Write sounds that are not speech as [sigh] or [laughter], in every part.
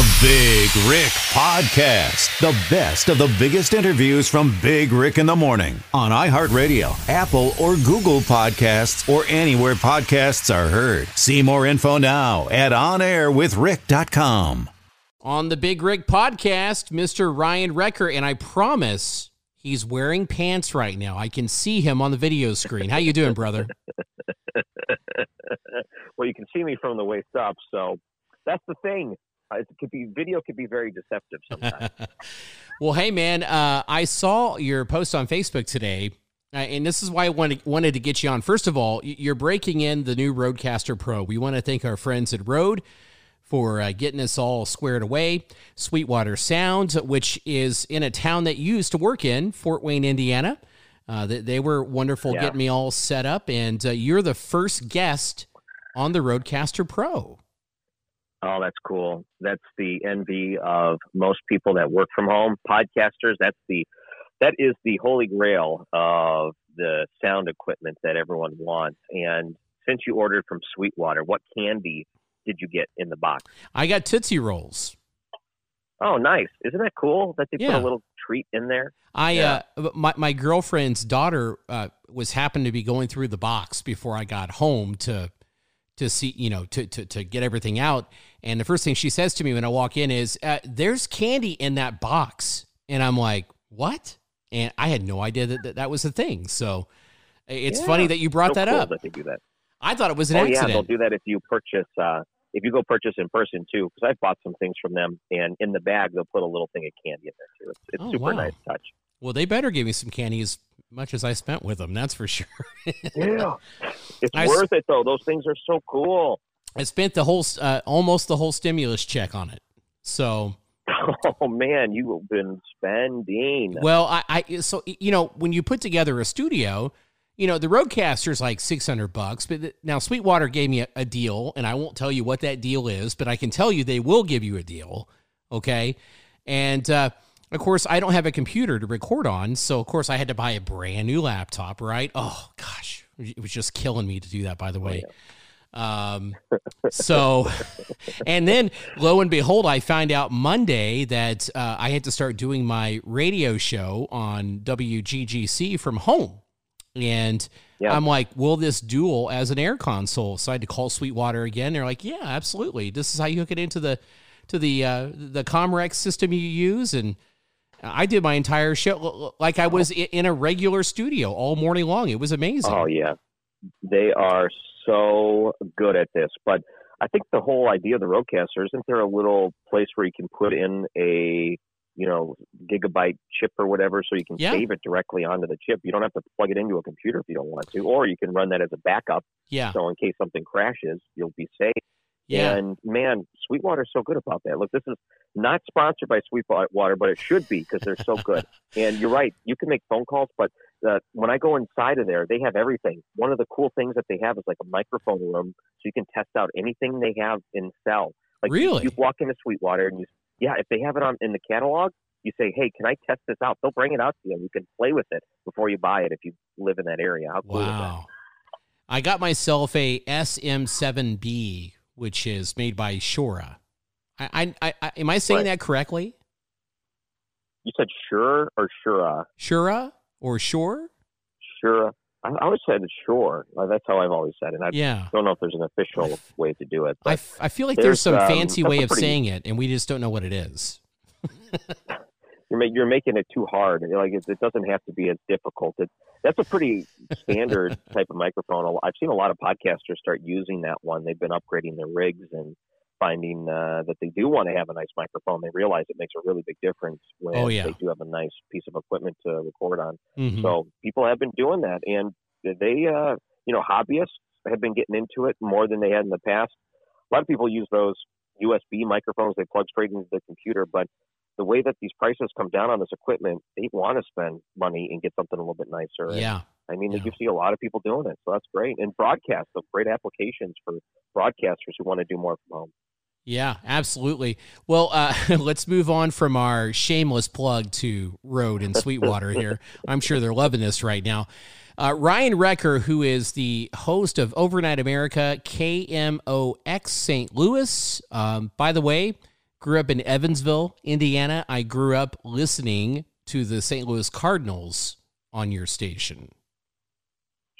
The Big Rick Podcast. The best of the biggest interviews from Big Rick in the Morning on iHeartRadio, Apple, or Google Podcasts, or anywhere podcasts are heard. See more info now at onairwithrick.com. On the Big Rick Podcast, Mr. Ryan Wrecker, and I promise he's wearing pants right now. I can see him on the video screen. How you doing, brother? [laughs] well, you can see me from the waist up, so that's the thing. Uh, it could be video could be very deceptive sometimes. [laughs] well, hey man, uh, I saw your post on Facebook today, uh, and this is why I wanted wanted to get you on. First of all, you're breaking in the new Rodecaster Pro. We want to thank our friends at Rode for uh, getting us all squared away. Sweetwater Sound, which is in a town that you used to work in, Fort Wayne, Indiana. Uh, they, they, were wonderful yeah. getting me all set up, and uh, you're the first guest on the Rodecaster Pro. Oh, that's cool. That's the envy of most people that work from home, podcasters. That's the that is the holy grail of the sound equipment that everyone wants. And since you ordered from Sweetwater, what candy did you get in the box? I got Tootsie Rolls. Oh, nice! Isn't that cool that they yeah. put a little treat in there? I yeah. uh, my my girlfriend's daughter uh, was happened to be going through the box before I got home to to see you know to to to get everything out and the first thing she says to me when I walk in is, uh, "There's candy in that box," and I'm like, "What?" And I had no idea that that, that was a thing. So it's yeah. funny that you brought so that cool up. That they do that. I thought it was an oh, accident. yeah, they'll do that if you purchase. Uh, if you go purchase in person too, because I've bought some things from them, and in the bag they'll put a little thing of candy in there too. It's, it's oh, super wow. nice touch. Well, they better give me some candy as much as I spent with them. That's for sure. yeah, [laughs] it's I worth it though. Those things are so cool. I spent the whole, uh, almost the whole stimulus check on it. So. [laughs] Oh man, you've been spending. Well, I, I, so you know when you put together a studio, you know the Rodecaster's like six hundred bucks, but the, now Sweetwater gave me a, a deal, and I won't tell you what that deal is, but I can tell you they will give you a deal, okay? And uh, of course, I don't have a computer to record on, so of course I had to buy a brand new laptop, right? Oh gosh, it was just killing me to do that. By the way. Oh, yeah. Um, so, and then lo and behold, I find out Monday that uh, I had to start doing my radio show on WGGC from home. And yeah. I'm like, will this dual as an air console? So I had to call Sweetwater again. They're like, yeah, absolutely. This is how you hook it into the to the uh, the Comrex system you use. And I did my entire show like I was in a regular studio all morning long. It was amazing. Oh yeah, they are so good at this. But I think the whole idea of the Rodecaster isn't there a little place where you can put in a you know gigabyte chip or whatever, so you can yeah. save it directly onto the chip. You don't have to plug it into a computer if you don't want to, or you can run that as a backup. Yeah. So in case something crashes, you'll be safe. Yeah. And man, Sweetwater's so good about that. Look, this is not sponsored by Sweetwater, but it should be because they're so good. [laughs] and you're right, you can make phone calls, but uh, when I go inside of there, they have everything. One of the cool things that they have is like a microphone room, so you can test out anything they have in cell. Like really, you, you walk into Sweetwater and you, yeah, if they have it on in the catalog, you say, hey, can I test this out? They'll bring it out to you, and you can play with it before you buy it if you live in that area. How cool wow. is that? I got myself a SM7B, which is made by Shure. I, I, I am I saying right. that correctly? You said sure or Shura? Shura or Shure? Sure. I, I always said sure. That's how I've always said it. I yeah. don't know if there's an official way to do it. I, f- I feel like there's, there's some um, fancy way of pretty, saying it, and we just don't know what it is. [laughs] you're, ma- you're making it too hard. Like it, it doesn't have to be as difficult. It, that's a pretty standard [laughs] type of microphone. I've seen a lot of podcasters start using that one. They've been upgrading their rigs and finding uh, that they do want to have a nice microphone. They realize it makes a really big difference when oh, yeah. they do have a nice piece of equipment to record on. Mm-hmm. So people have been doing that, and they, uh, you know, hobbyists have been getting into it more than they had in the past. A lot of people use those USB microphones; they plug straight into the computer. But the way that these prices come down on this equipment, they want to spend money and get something a little bit nicer. Yeah. I mean, yeah. you see a lot of people doing it, so that's great. And broadcast, so great applications for broadcasters who want to do more from home. Yeah, absolutely. Well, uh, [laughs] let's move on from our shameless plug to Rode and Sweetwater [laughs] here. I'm sure they're loving this right now. Uh, Ryan Wrecker, who is the host of Overnight America, KMOX St. Louis. Um, by the way, grew up in Evansville, Indiana. I grew up listening to the St. Louis Cardinals on your station.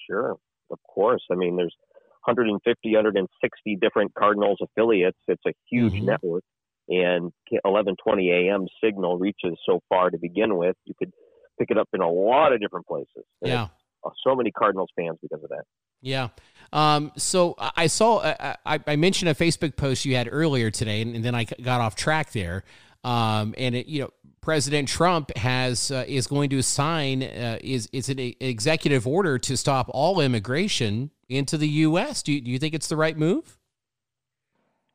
Sure, of course. I mean, there's 150, 160 different Cardinals affiliates. It's a huge mm-hmm. network, and 11:20 a.m. signal reaches so far to begin with. You could pick it up in a lot of different places. yeah, so many Cardinals fans because of that. Yeah. Um, so I saw, I, I, mentioned a Facebook post you had earlier today, and, and then I got off track there. Um, and it, you know, President Trump has uh, is going to sign uh, is is an executive order to stop all immigration into the U.S. Do you, do you think it's the right move?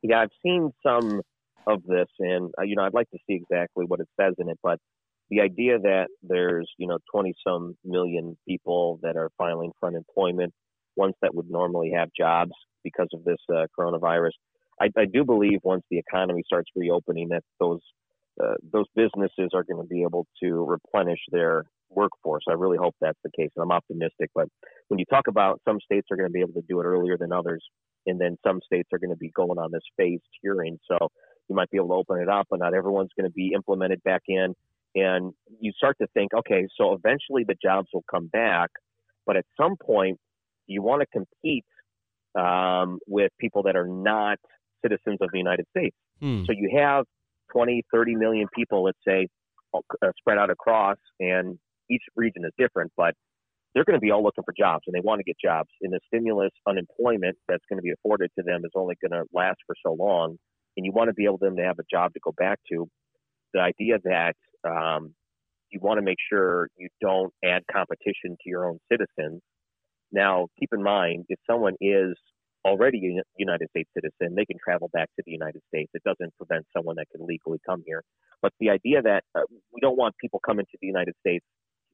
Yeah, I've seen some of this, and uh, you know, I'd like to see exactly what it says in it. But the idea that there's you know 20 some million people that are filing for unemployment, ones that would normally have jobs because of this uh, coronavirus. I, I do believe once the economy starts reopening, that those uh, those businesses are going to be able to replenish their workforce. I really hope that's the case, and I'm optimistic. But when you talk about some states are going to be able to do it earlier than others, and then some states are going to be going on this phased tiering, so you might be able to open it up, but not everyone's going to be implemented back in. And you start to think, okay, so eventually the jobs will come back, but at some point you want to compete um, with people that are not citizens of the United States. Hmm. So you have 20, 30 million people, let's say, uh, spread out across, and each region is different, but they're going to be all looking for jobs and they want to get jobs. And the stimulus unemployment that's going to be afforded to them is only going to last for so long. And you want to be able them to have a job to go back to. The idea that um, you want to make sure you don't add competition to your own citizens. Now, keep in mind, if someone is already a United States citizen, they can travel back to the United States. It doesn't prevent someone that can legally come here. But the idea that uh, we don't want people coming to the United States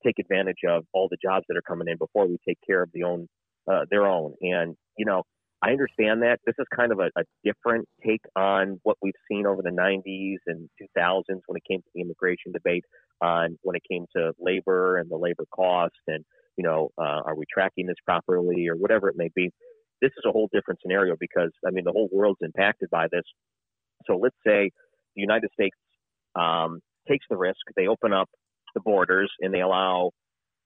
take advantage of all the jobs that are coming in before we take care of the own uh, their own. And you know, I understand that this is kind of a, a different take on what we've seen over the 90s and 2000s when it came to the immigration debate on when it came to labor and the labor cost and you know, uh, are we tracking this properly or whatever it may be this is a whole different scenario because I mean the whole world's impacted by this. So let's say the United States um, takes the risk, they open up the borders and they allow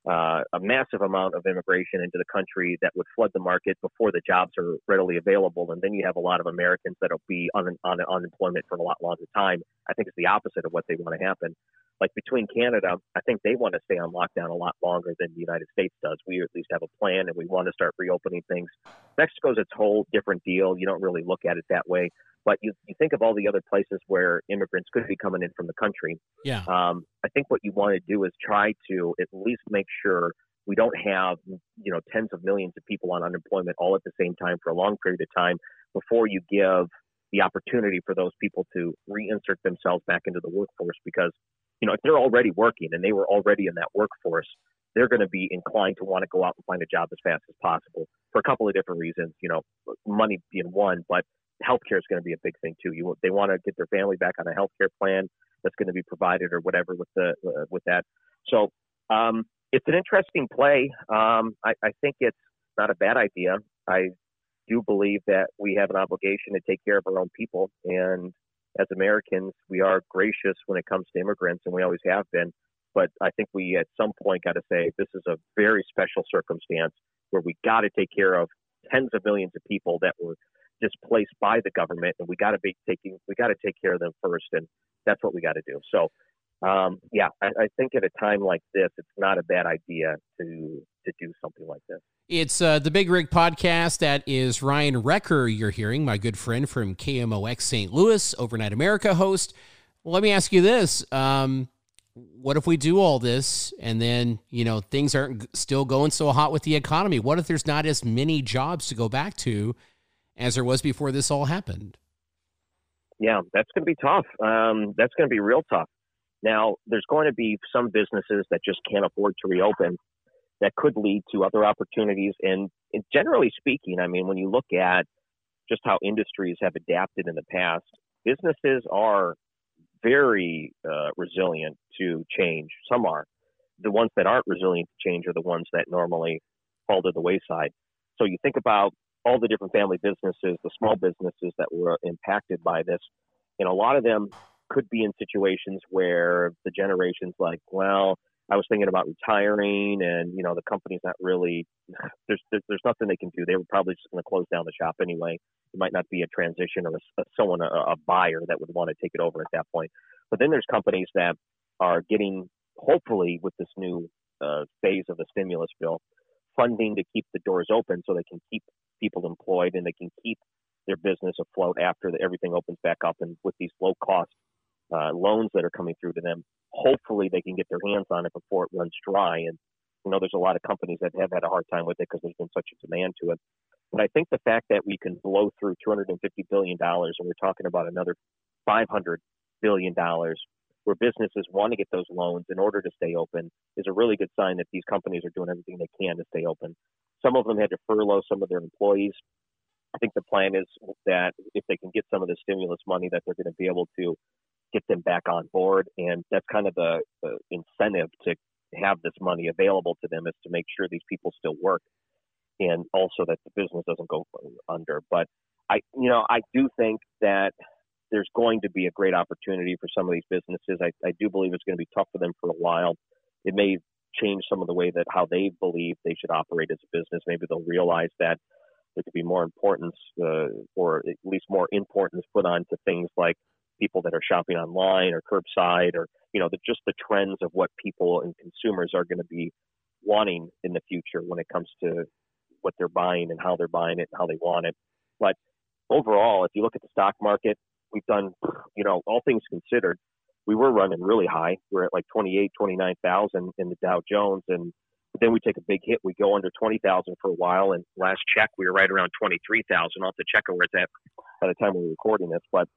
uh, a massive amount of immigration into the country that would flood the market before the jobs are readily available, and then you have a lot of Americans that'll be on, on unemployment for a lot longer time. I think it's the opposite of what they want to happen like between Canada, I think they want to stay on lockdown a lot longer than the United States does. We at least have a plan and we want to start reopening things. Mexico's its whole different deal. You don't really look at it that way. But you, you think of all the other places where immigrants could be coming in from the country. Yeah. Um, I think what you want to do is try to at least make sure we don't have you know tens of millions of people on unemployment all at the same time for a long period of time before you give the opportunity for those people to reinsert themselves back into the workforce because you know, if they're already working and they were already in that workforce, they're going to be inclined to want to go out and find a job as fast as possible for a couple of different reasons. You know, money being one, but healthcare is going to be a big thing too. You they want to get their family back on a healthcare plan that's going to be provided or whatever with the uh, with that. So um, it's an interesting play. Um, I, I think it's not a bad idea. I do believe that we have an obligation to take care of our own people, and as Americans, we are gracious when it comes to immigrants, and we always have been. But I think we at some point got to say this is a very special circumstance where we got to take care of tens of millions of people that were displaced by the government, and we got to be taking we got to take care of them first, and that's what we got to do. So, um, yeah, I, I think at a time like this, it's not a bad idea to to do something like this. It's uh, the Big Rick podcast. That is Ryan Wrecker. you're hearing, my good friend from KMOX St. Louis, Overnight America host. Let me ask you this. Um, what if we do all this and then, you know, things aren't still going so hot with the economy? What if there's not as many jobs to go back to as there was before this all happened? Yeah, that's going to be tough. Um, that's going to be real tough. Now, there's going to be some businesses that just can't afford to reopen that could lead to other opportunities. And, and generally speaking, I mean, when you look at just how industries have adapted in the past, businesses are very uh, resilient to change. Some are. The ones that aren't resilient to change are the ones that normally fall to the wayside. So you think about all the different family businesses, the small businesses that were impacted by this. And a lot of them could be in situations where the generation's like, well, I was thinking about retiring, and you know the company's not really [sighs] there's there's, nothing they can do. They were probably just going to close down the shop anyway. It might not be a transition or a, a someone a, a buyer that would want to take it over at that point. But then there's companies that are getting hopefully with this new uh, phase of the stimulus bill funding to keep the doors open so they can keep people employed and they can keep their business afloat after the, everything opens back up and with these low cost uh, loans that are coming through to them. Hopefully, they can get their hands on it before it runs dry. And you know, there's a lot of companies that have had a hard time with it because there's been such a demand to it. But I think the fact that we can blow through 250 billion dollars, and we're talking about another 500 billion dollars, where businesses want to get those loans in order to stay open, is a really good sign that these companies are doing everything they can to stay open. Some of them had to furlough some of their employees. I think the plan is that if they can get some of the stimulus money, that they're going to be able to get them back on board. And that's kind of the, the incentive to have this money available to them is to make sure these people still work and also that the business doesn't go under. But I, you know, I do think that there's going to be a great opportunity for some of these businesses. I, I do believe it's going to be tough for them for a while. It may change some of the way that how they believe they should operate as a business. Maybe they'll realize that there could be more importance, uh, or at least more importance put on to things like people that are shopping online or curbside or you know the, just the trends of what people and consumers are going to be wanting in the future when it comes to what they're buying and how they're buying it and how they want it but overall if you look at the stock market we've done you know all things considered we were running really high we're at like 28 29,000 in the Dow Jones and then we take a big hit we go under 20,000 for a while and last check we were right around 23,000 I'll have to check where it's at by the time we're recording this but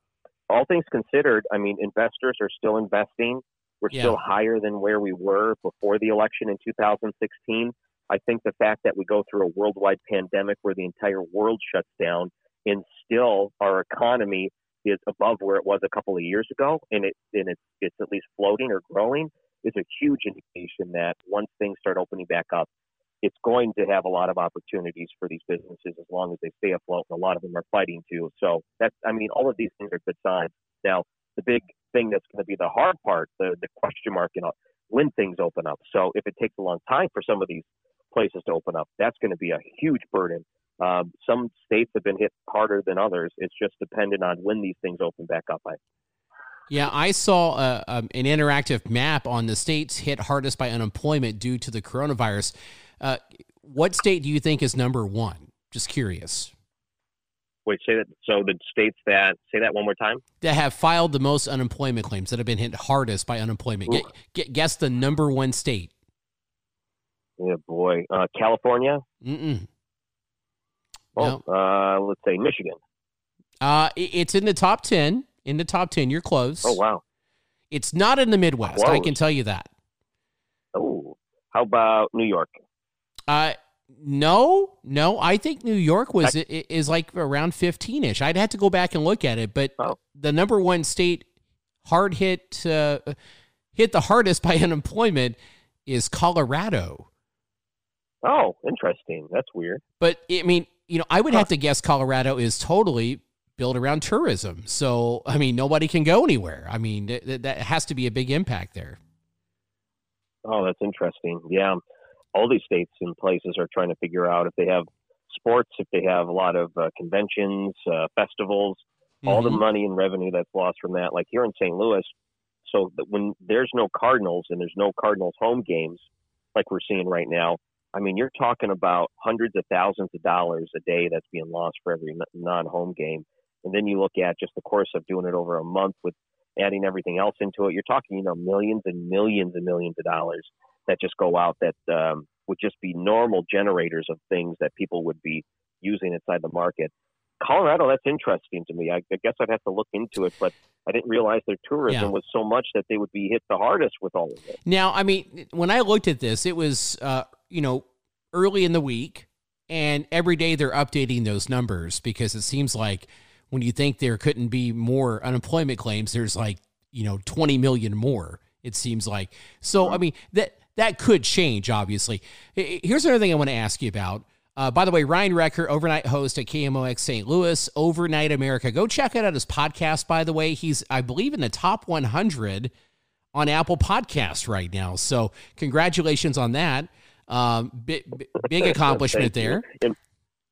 all things considered, I mean, investors are still investing. We're yeah. still higher than where we were before the election in 2016. I think the fact that we go through a worldwide pandemic where the entire world shuts down and still our economy is above where it was a couple of years ago and it and it's it's at least floating or growing is a huge indication that once things start opening back up, it's going to have a lot of opportunities for these businesses as long as they stay afloat. And a lot of them are fighting too. So that's, I mean, all of these things are good signs. Now, the big thing that's going to be the hard part, the, the question mark, you know, when things open up. So if it takes a long time for some of these places to open up, that's going to be a huge burden. Um, some states have been hit harder than others. It's just dependent on when these things open back up. I yeah, I saw uh, um, an interactive map on the states hit hardest by unemployment due to the coronavirus. Uh, what state do you think is number one? Just curious. Wait, say that. So the states that say that one more time that have filed the most unemployment claims that have been hit hardest by unemployment. Get, get, guess the number one state. Yeah, boy, uh, California. Mm-mm. Oh, no. uh, let's say Michigan. Uh, it's in the top ten. In the top ten, you're close. Oh wow! It's not in the Midwest. Close. I can tell you that. Oh, how about New York? Uh, no, no. I think New York was I, is like around fifteen ish. I'd have to go back and look at it, but oh. the number one state hard hit uh, hit the hardest [laughs] by unemployment is Colorado. Oh, interesting. That's weird. But I mean, you know, I would huh. have to guess Colorado is totally built around tourism. So, I mean, nobody can go anywhere. I mean, th- that has to be a big impact there. Oh, that's interesting. Yeah all these states and places are trying to figure out if they have sports, if they have a lot of uh, conventions, uh, festivals, mm-hmm. all the mm-hmm. money and revenue that's lost from that. Like here in St. Louis, so that when there's no Cardinals and there's no Cardinals home games, like we're seeing right now, I mean, you're talking about hundreds of thousands of dollars a day that's being lost for every non-home game. And then you look at just the course of doing it over a month with adding everything else into it, you're talking, you know, millions and millions and millions of dollars that just go out that um, would just be normal generators of things that people would be using inside the market. Colorado, that's interesting to me. I, I guess I'd have to look into it, but I didn't realize their tourism yeah. was so much that they would be hit the hardest with all of it. Now, I mean, when I looked at this, it was, uh, you know, early in the week, and every day they're updating those numbers because it seems like when you think there couldn't be more unemployment claims, there's like, you know, 20 million more, it seems like. So, I mean, that that could change, obviously. Here's another thing I want to ask you about. Uh, by the way, Ryan Wrecker, overnight host at KMOX St. Louis, Overnight America. Go check out his podcast, by the way. He's, I believe, in the top 100 on Apple Podcasts right now. So, congratulations on that. Um, [laughs] big, big accomplishment there. In,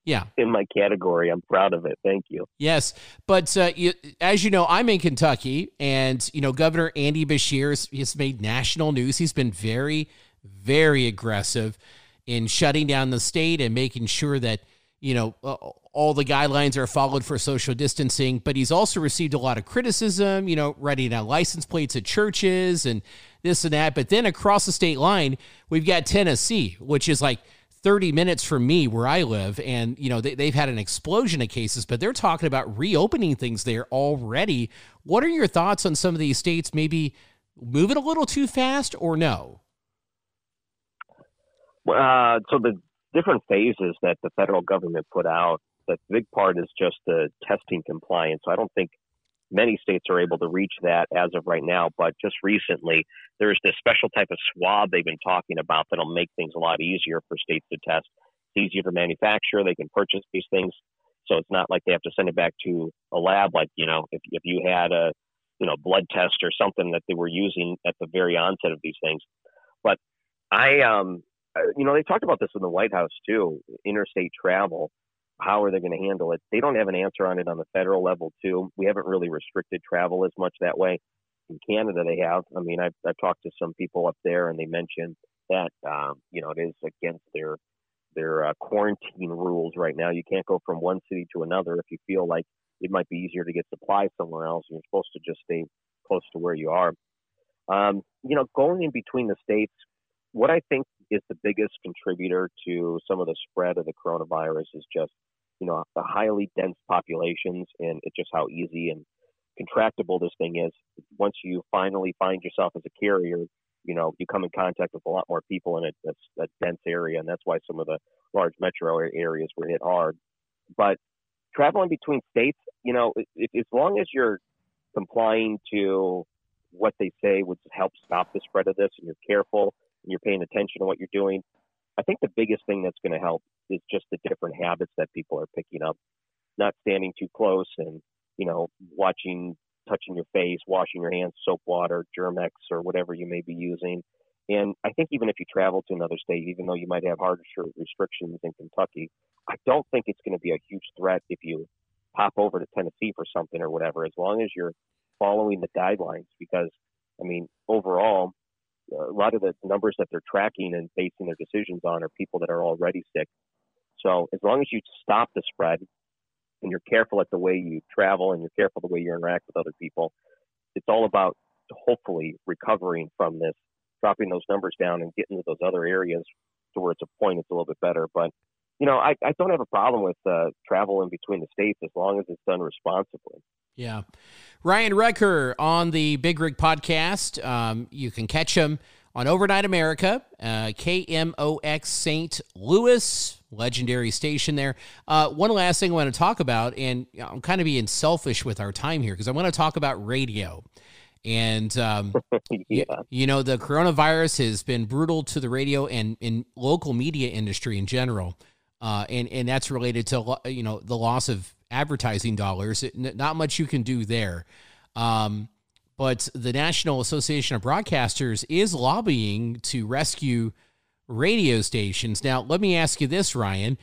yeah. In my category. I'm proud of it. Thank you. Yes. But uh, you, as you know, I'm in Kentucky, and, you know, Governor Andy has, has made national news. He's been very, very aggressive in shutting down the state and making sure that you know uh, all the guidelines are followed for social distancing but he's also received a lot of criticism you know writing down license plates at churches and this and that. But then across the state line we've got tennessee which is like 30 minutes from me where i live. And you know they, they've had an explosion of cases but they're talking about reopening things there already. What are your thoughts on some of these states maybe moving a little too fast or no? Uh, so the different phases that the federal government put out, the big part is just the testing compliance. So I don't think many states are able to reach that as of right now. But just recently, there's this special type of swab they've been talking about that'll make things a lot easier for states to test. It's easier to manufacture. They can purchase these things. So it's not like they have to send it back to a lab. Like, you know, if, if you had a, you know, blood test or something that they were using at the very onset of these things. But I, um, you know, they talked about this in the White House too. Interstate travel, how are they going to handle it? They don't have an answer on it on the federal level too. We haven't really restricted travel as much that way. In Canada, they have. I mean, I've, I've talked to some people up there, and they mentioned that um, you know it is against their their uh, quarantine rules right now. You can't go from one city to another if you feel like it might be easier to get supplies somewhere else. You're supposed to just stay close to where you are. Um, you know, going in between the states, what I think is the biggest contributor to some of the spread of the coronavirus is just, you know, the highly dense populations and it's just how easy and contractable this thing is. Once you finally find yourself as a carrier, you know, you come in contact with a lot more people in a, a, a dense area, and that's why some of the large metro areas were hit hard. But traveling between states, you know, if, as long as you're complying to what they say would help stop the spread of this, and you're careful and you're paying attention to what you're doing, I think the biggest thing that's going to help is just the different habits that people are picking up. Not standing too close and, you know, watching, touching your face, washing your hands, soap water, Germ-X, or whatever you may be using. And I think even if you travel to another state, even though you might have harsher restrictions in Kentucky, I don't think it's going to be a huge threat if you pop over to Tennessee for something or whatever, as long as you're following the guidelines. Because, I mean, overall, a lot of the numbers that they're tracking and basing their decisions on are people that are already sick. So as long as you stop the spread and you're careful at the way you travel and you're careful the way you interact with other people, it's all about hopefully recovering from this, dropping those numbers down and getting to those other areas to where it's a point it's a little bit better. But you know, I, I don't have a problem with uh, travel in between the states as long as it's done responsibly. Yeah. Ryan Wrecker on the Big Rick podcast. Um, you can catch him on Overnight America, uh, KMOX St. Louis, legendary station there. Uh, one last thing I want to talk about, and I'm kind of being selfish with our time here because I want to talk about radio. And, um, [laughs] yeah. you, you, know, the coronavirus has been brutal to the radio and in local media industry in general. Uh, and, and that's related to, you know, the loss of advertising dollars. Not much you can do there. Um, but the National Association of Broadcasters is lobbying to rescue radio stations. Now, let me ask you this, Ryan.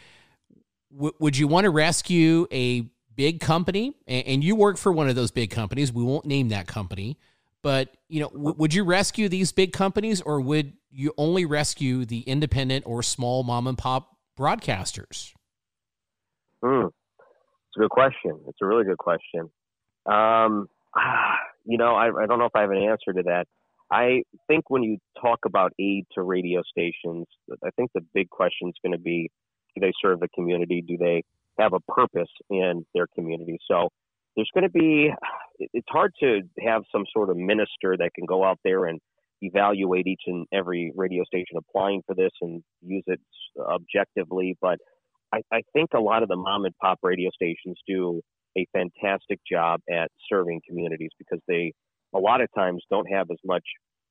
W- would you want to rescue a big company? And, and, you work for one of those big companies. We won't name that company. But, you know, w- would you rescue these big companies or would you only rescue the independent or small mom and pop broadcasters? Hmm. It's a good question. It's a really good question. Um, you know, I, I don't know if I have an answer to that. I think when you talk about aid to radio stations, I think the big question is going to be do they serve the community? Do they have a purpose in their community? So there's going to be, it's hard to have some sort of minister that can go out there and evaluate each and every radio station applying for this and use it objectively. But I, I think a lot of the mom and pop radio stations do a fantastic job at serving communities because they a lot of times don't have as much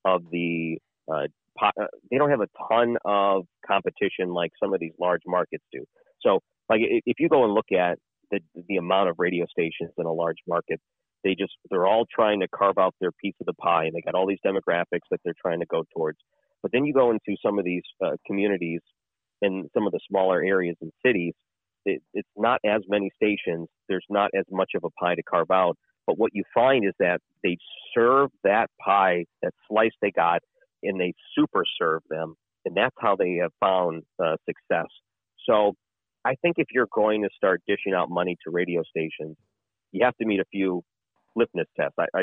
of the uh, uh, they don't have a ton of competition like some of these large markets do. So, like if you go and look at the the amount of radio stations in a large market, they just they're all trying to carve out their piece of the pie, and they got all these demographics that they're trying to go towards. But then you go into some of these uh, communities in some of the smaller areas and cities, it, it's not as many stations. There's not as much of a pie to carve out. But what you find is that they serve that pie, that slice they got, and they super serve them, and that's how they have found uh, success. So I think if you're going to start dishing out money to radio stations, you have to meet a few litmus tests. I, I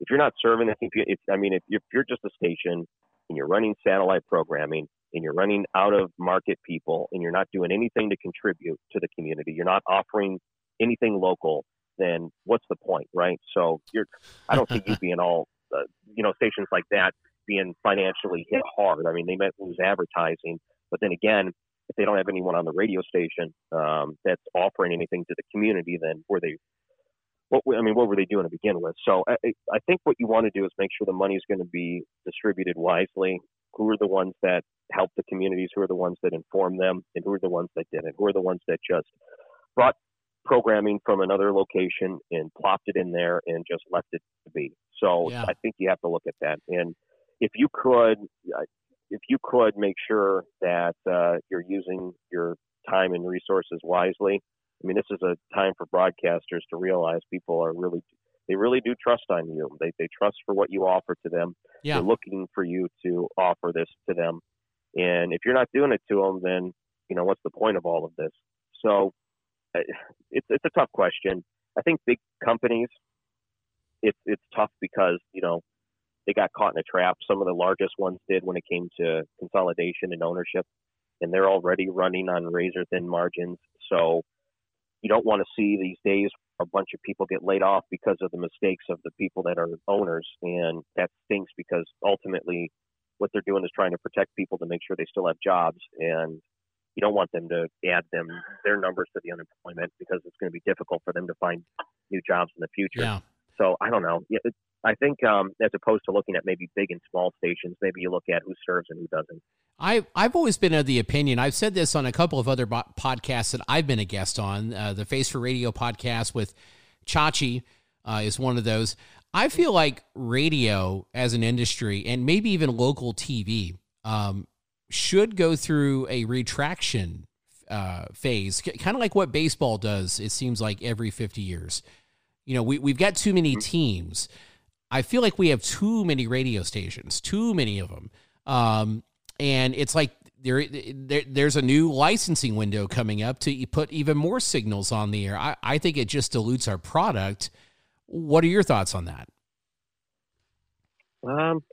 if you're not serving, if, you, if I mean, if you're, if you're just a station and you're running satellite programming and you're running out of market people and you're not doing anything to contribute to the community, you're not offering anything local, then what's the point, right? So you're, I don't think you'd [laughs] be in all, uh, you know, stations like that being financially hit hard. I mean, they might lose advertising, but then again, if they don't have anyone on the radio station um, that's offering anything to the community, then were they? What I mean, what were they doing to begin with? So I, I think what you want to do is make sure the money is going to be distributed wisely. Who are the ones that help the communities? Who are the ones that inform them? And who are the ones that didn't? Who are the ones that just brought programming from another location and plopped it in there and just left it to be? So yeah. I think you have to look at that. And if you could, if you could make sure that uh, you're using your time and resources wisely. I mean, this is a time for broadcasters to realize people are really, they really do trust on you. They, they trust for what you offer to them. Yeah. They're looking for you to offer this to them. And if you're not doing it to them, then, you know, what's the point of all of this? So it's, it's a tough question. I think big companies, it's, it's tough because, you know, they got caught in a trap. Some of the largest ones did when it came to consolidation and ownership, and they're already running on razor thin margins. So you don't want to see these days a bunch of people get laid off because of the mistakes of the people that are owners, and that stinks because ultimately what they're doing is trying to protect people to make sure they still have jobs and you don't want them to add them their numbers to the unemployment because it's going to be difficult for them to find new jobs in the future. Yeah. So I don't know. I think um, as opposed to looking at maybe big and small stations, maybe you look at who serves and who doesn't. I, I've always been of the opinion, I've said this on a couple of other bo- podcasts that I've been a guest on. Uh, the Face for Radio podcast with Chachi uh, is one of those. I feel like radio as an industry and maybe even local TV um, should go through a retraction uh, phase, kind of like what baseball does, it seems like every 50 years. You know, we, we've got too many mm-hmm. I feel like we have too many radio stations, too many of them. Um, and it's like there, there, there's a new licensing window coming up to put even more signals on the air. I, I think it just dilutes our product. What are your thoughts on that? Um,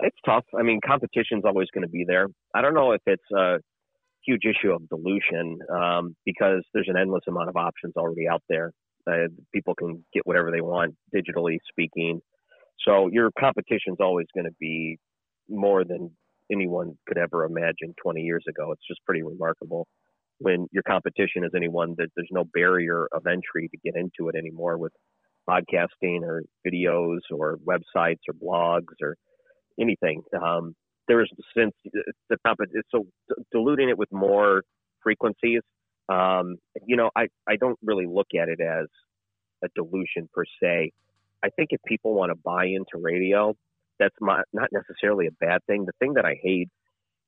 it's tough. I mean, competition's always going to be there. I don't know if it's a huge issue of dilution um, because there's an endless amount of options already out there. Uh, people can get whatever they want digitally speaking. So your competition is always going to be more than anyone could ever imagine 20 years ago. It's just pretty remarkable when your competition is anyone that there's no barrier of entry to get into it anymore with podcasting or videos or websites or blogs or anything. Um, there is since the competition, so diluting it with more frequencies. Um, you know, I, I don't really look at it as a dilution per se. I think if people want to buy into radio, that's my, not necessarily a bad thing. The thing that I hate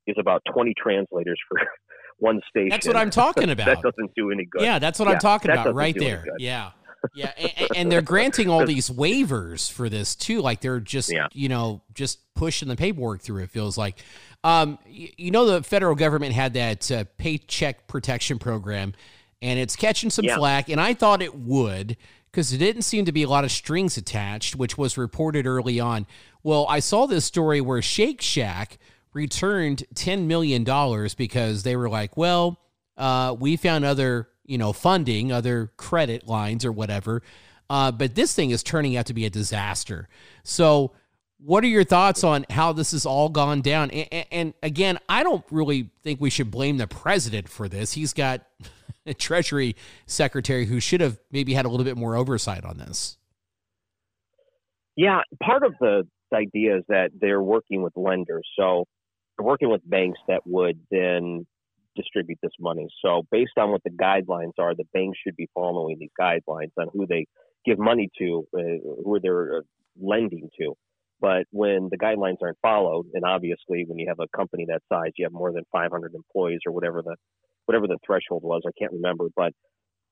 is about 20 translators for [laughs] one station. That's what I'm talking [laughs] about. that doesn't do any good. Yeah, that's what yeah, I'm talking about right there. Yeah. [laughs] Yeah, and, and, they're granting all these waivers for this too. Like they're just, yeah. you know, just pushing the paperwork through. It feels like, um, you, you know, the federal government had that uh, paycheck protection program, and it's catching some yeah. flack. And I thought it would because there didn't seem to be a lot of strings attached, which was reported early on. Well, I saw this story where Shake Shack returned $10 million because they were like, well, uh, we found other, you know, funding, other credit lines or whatever. Uh, but this thing is turning out to be a disaster. So, what are your thoughts on how this has all gone down? And, and, again, I don't really think we should blame the president for this. He's got [laughs] Treasury Secretary who should have maybe had a little bit more oversight on this. Yeah, part of the idea is that they're working with lenders. So they're working with banks that would then distribute this money. So based on what the guidelines are, the banks should be following these guidelines on who they give money to, uh, who they're uh, lending to. But when the guidelines aren't followed, and obviously when you have a company that size, you have more than 500 employees or whatever the whatever the threshold was, I can't remember. But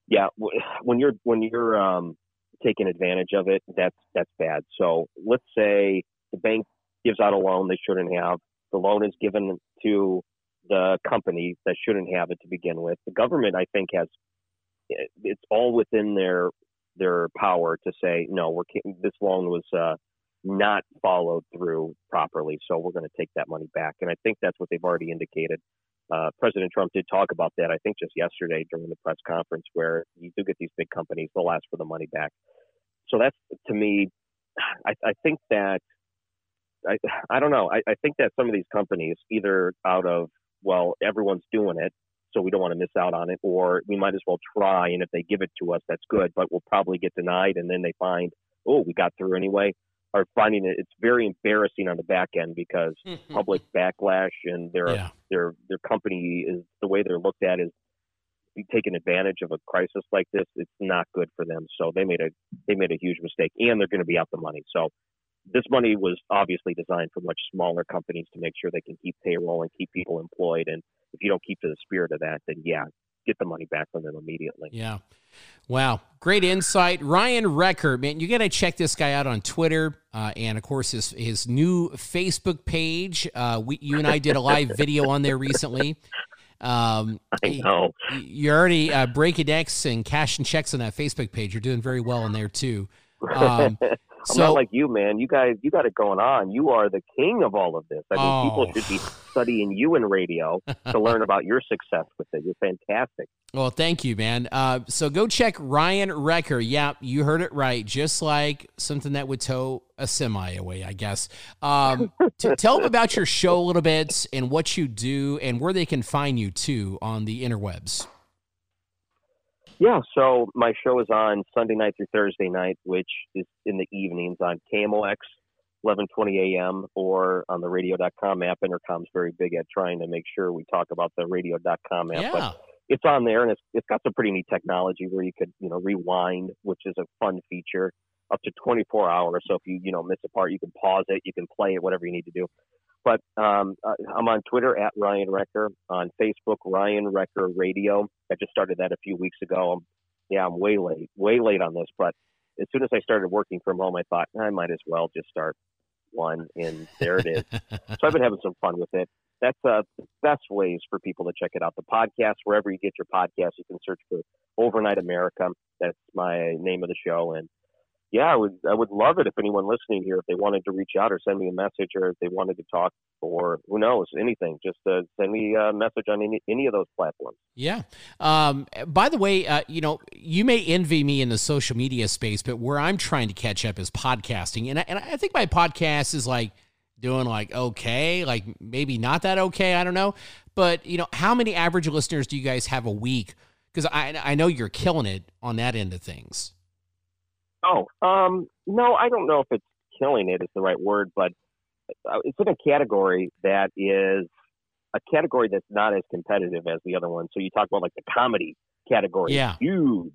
yeah, [sighs] when you're when you're um, taking advantage of it, that's that's bad. So let's say the bank gives out a loan they shouldn't have. The loan is given to the company that shouldn't have it to begin with. The government, I think, has it's all within their their power to say no. We're this loan was uh, not followed through properly, so we're going to take that money back. And I think that's what they've already indicated. Uh, President Trump did talk about that, I think, just yesterday during the press conference, where you do get these big companies, they'll ask for the money back. So that's to me, I, I think that I, I don't know. I, I think that some of these companies, either out of well, everyone's doing it, so we don't want to miss out on it, or we might as well try, and if they give it to us, that's good, but we'll probably get denied, and then they find, oh, we got through anyway, are finding it it's very embarrassing on the back end because [laughs] mm-hmm. public backlash and their yeah. their their company is the way they're looked at is taking advantage of a crisis like this. It's not good for them. So they made a they made a huge mistake, and they're going to be out the money. So this money was obviously designed for much smaller companies to make sure they can keep payroll and keep people employed. And if you don't keep to the spirit of that, then yeah, get the money back from them immediately. Yeah. Wow. Great insight. Ryan Wrecker, man, you got to check this guy out on Twitter. Uh, and of course, his, his new Facebook page. Uh, we, you and I did a live video on there recently. Um, I know. You're already uh, breaking decks and cashing checks on that Facebook page. You're doing very well in there, too. Um, [laughs] I'm so, not like you, man. You guys, you got it going on. You are the king of all of this. I mean, oh. people should be studying you in radio to learn [laughs] about your success with it. You're fantastic. Well, thank you, man. Uh, so go check Ryan Wrecker. Yeah, you heard it right. Just like something that would tow a semi away, I guess. Um, to tell them about your show a little bit and what you do and where they can find you too on the interwebs. Yeah, so my show is on Sunday night through Thursday night, which is in the evenings on KMOX, 11:20 a.m. or on the Radio.com app. Entercom's very big at trying to make sure we talk about the Radio.com app. Yeah. But it's on there, and it's it's got some pretty neat technology where you could you know rewind, which is a fun feature, up to 24 hours. So if you you know miss a part, you can pause it, you can play it, whatever you need to do. But um, uh, I'm on Twitter at Ryan Wrecker, on Facebook Ryan Wrecker Radio. I just started that a few weeks ago. I'm, yeah, I'm way late, way late on this. But as soon as I started working from home, I thought I might as well just start one, and there it is. [laughs] so I've been having some fun with it. That's uh, the best ways for people to check it out. The podcast, wherever you get your podcast, you can search for Overnight America. That's my name of the show, and yeah, I would I would love it if anyone listening here, if they wanted to reach out or send me a message, or if they wanted to talk, or who knows, anything, just uh, send me a message on any any of those platforms. Yeah. Um, by the way, uh, you know, you may envy me in the social media space, but where I'm trying to catch up is podcasting, and I, and I think my podcast is like doing like okay, like maybe not that okay, I don't know, but you know, how many average listeners do you guys have a week? Because I I know you're killing it on that end of things. Oh, um, no, I don't know if it's killing it is the right word, but uh, it's in a category that is a category that's not as competitive as the other one. So you talk about like the comedy category, yeah, huge.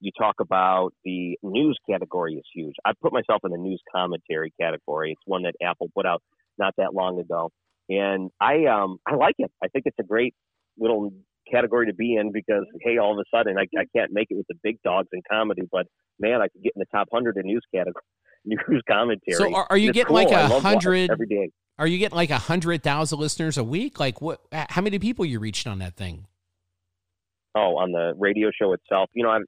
You talk about the news category is huge. I put myself in the news commentary category. It's one that Apple put out not that long ago, and I um I like it. I think it's a great little category to be in because mm-hmm. hey, all of a sudden I, I can't make it with the big dogs in comedy, but man, I could get in the top hundred in news category, [laughs] news commentary. So are, are you getting cool. like a hundred every day? Are you getting like a hundred thousand listeners a week? Like what? How many people you reached on that thing? Oh, on the radio show itself, you know, I'm,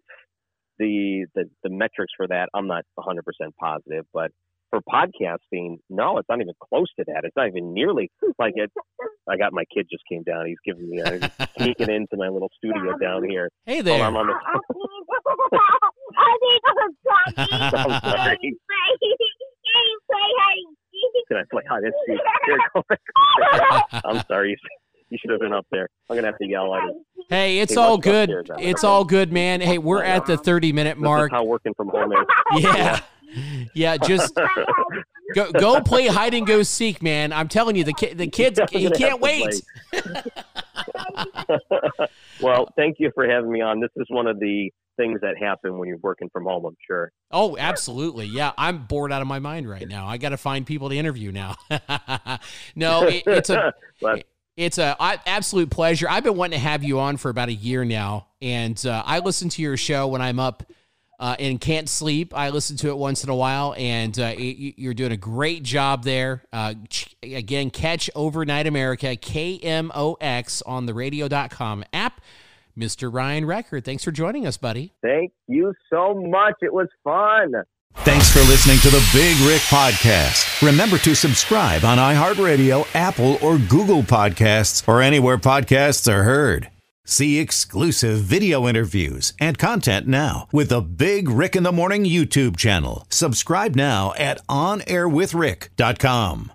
the the the metrics for that, I'm not 100 percent positive, but for podcasting, no, it's not even close to that. It's not even nearly like it. I got my kid just came down. He's giving me uh, a, sneaking into my little studio down here. Hey there. I'm on the. [laughs] [laughs] [laughs] I'm sorry. Can I play hide and seek? Here, go I'm sorry. You should have been up there. I'm gonna have to yell at him. Hey, it's hey, all good. It's all good, man. Hey, we're at the 30 minute mark. how working from home is. Yeah. Yeah, just go go play hide and go seek, man. I'm telling you, the ki- the kids he can't wait. [laughs] well, thank you for having me on. This is one of the things that happen when you're working from home. I'm sure. Oh, absolutely. Yeah, I'm bored out of my mind right now. I got to find people to interview now. [laughs] no, it, it's a. [laughs] It's a absolute pleasure. I've been wanting to have you on for about a year now, and uh, I listen to your show when I'm up uh, and can't sleep. I listen to it once in a while, and uh, you're doing a great job there. Uh, again, catch Overnight America, KMOX on the radio.com app. Mr. Ryan Wrecker, thanks for joining us, buddy. Thank you so much. It was fun. Thanks for listening to the Big Rick Podcast. Remember to subscribe on iHeartRadio, Apple, or Google Podcasts, or anywhere podcasts are heard. See exclusive video interviews and content now with the Big Rick in the Morning YouTube channel. Subscribe now at OnAirWithRick.com.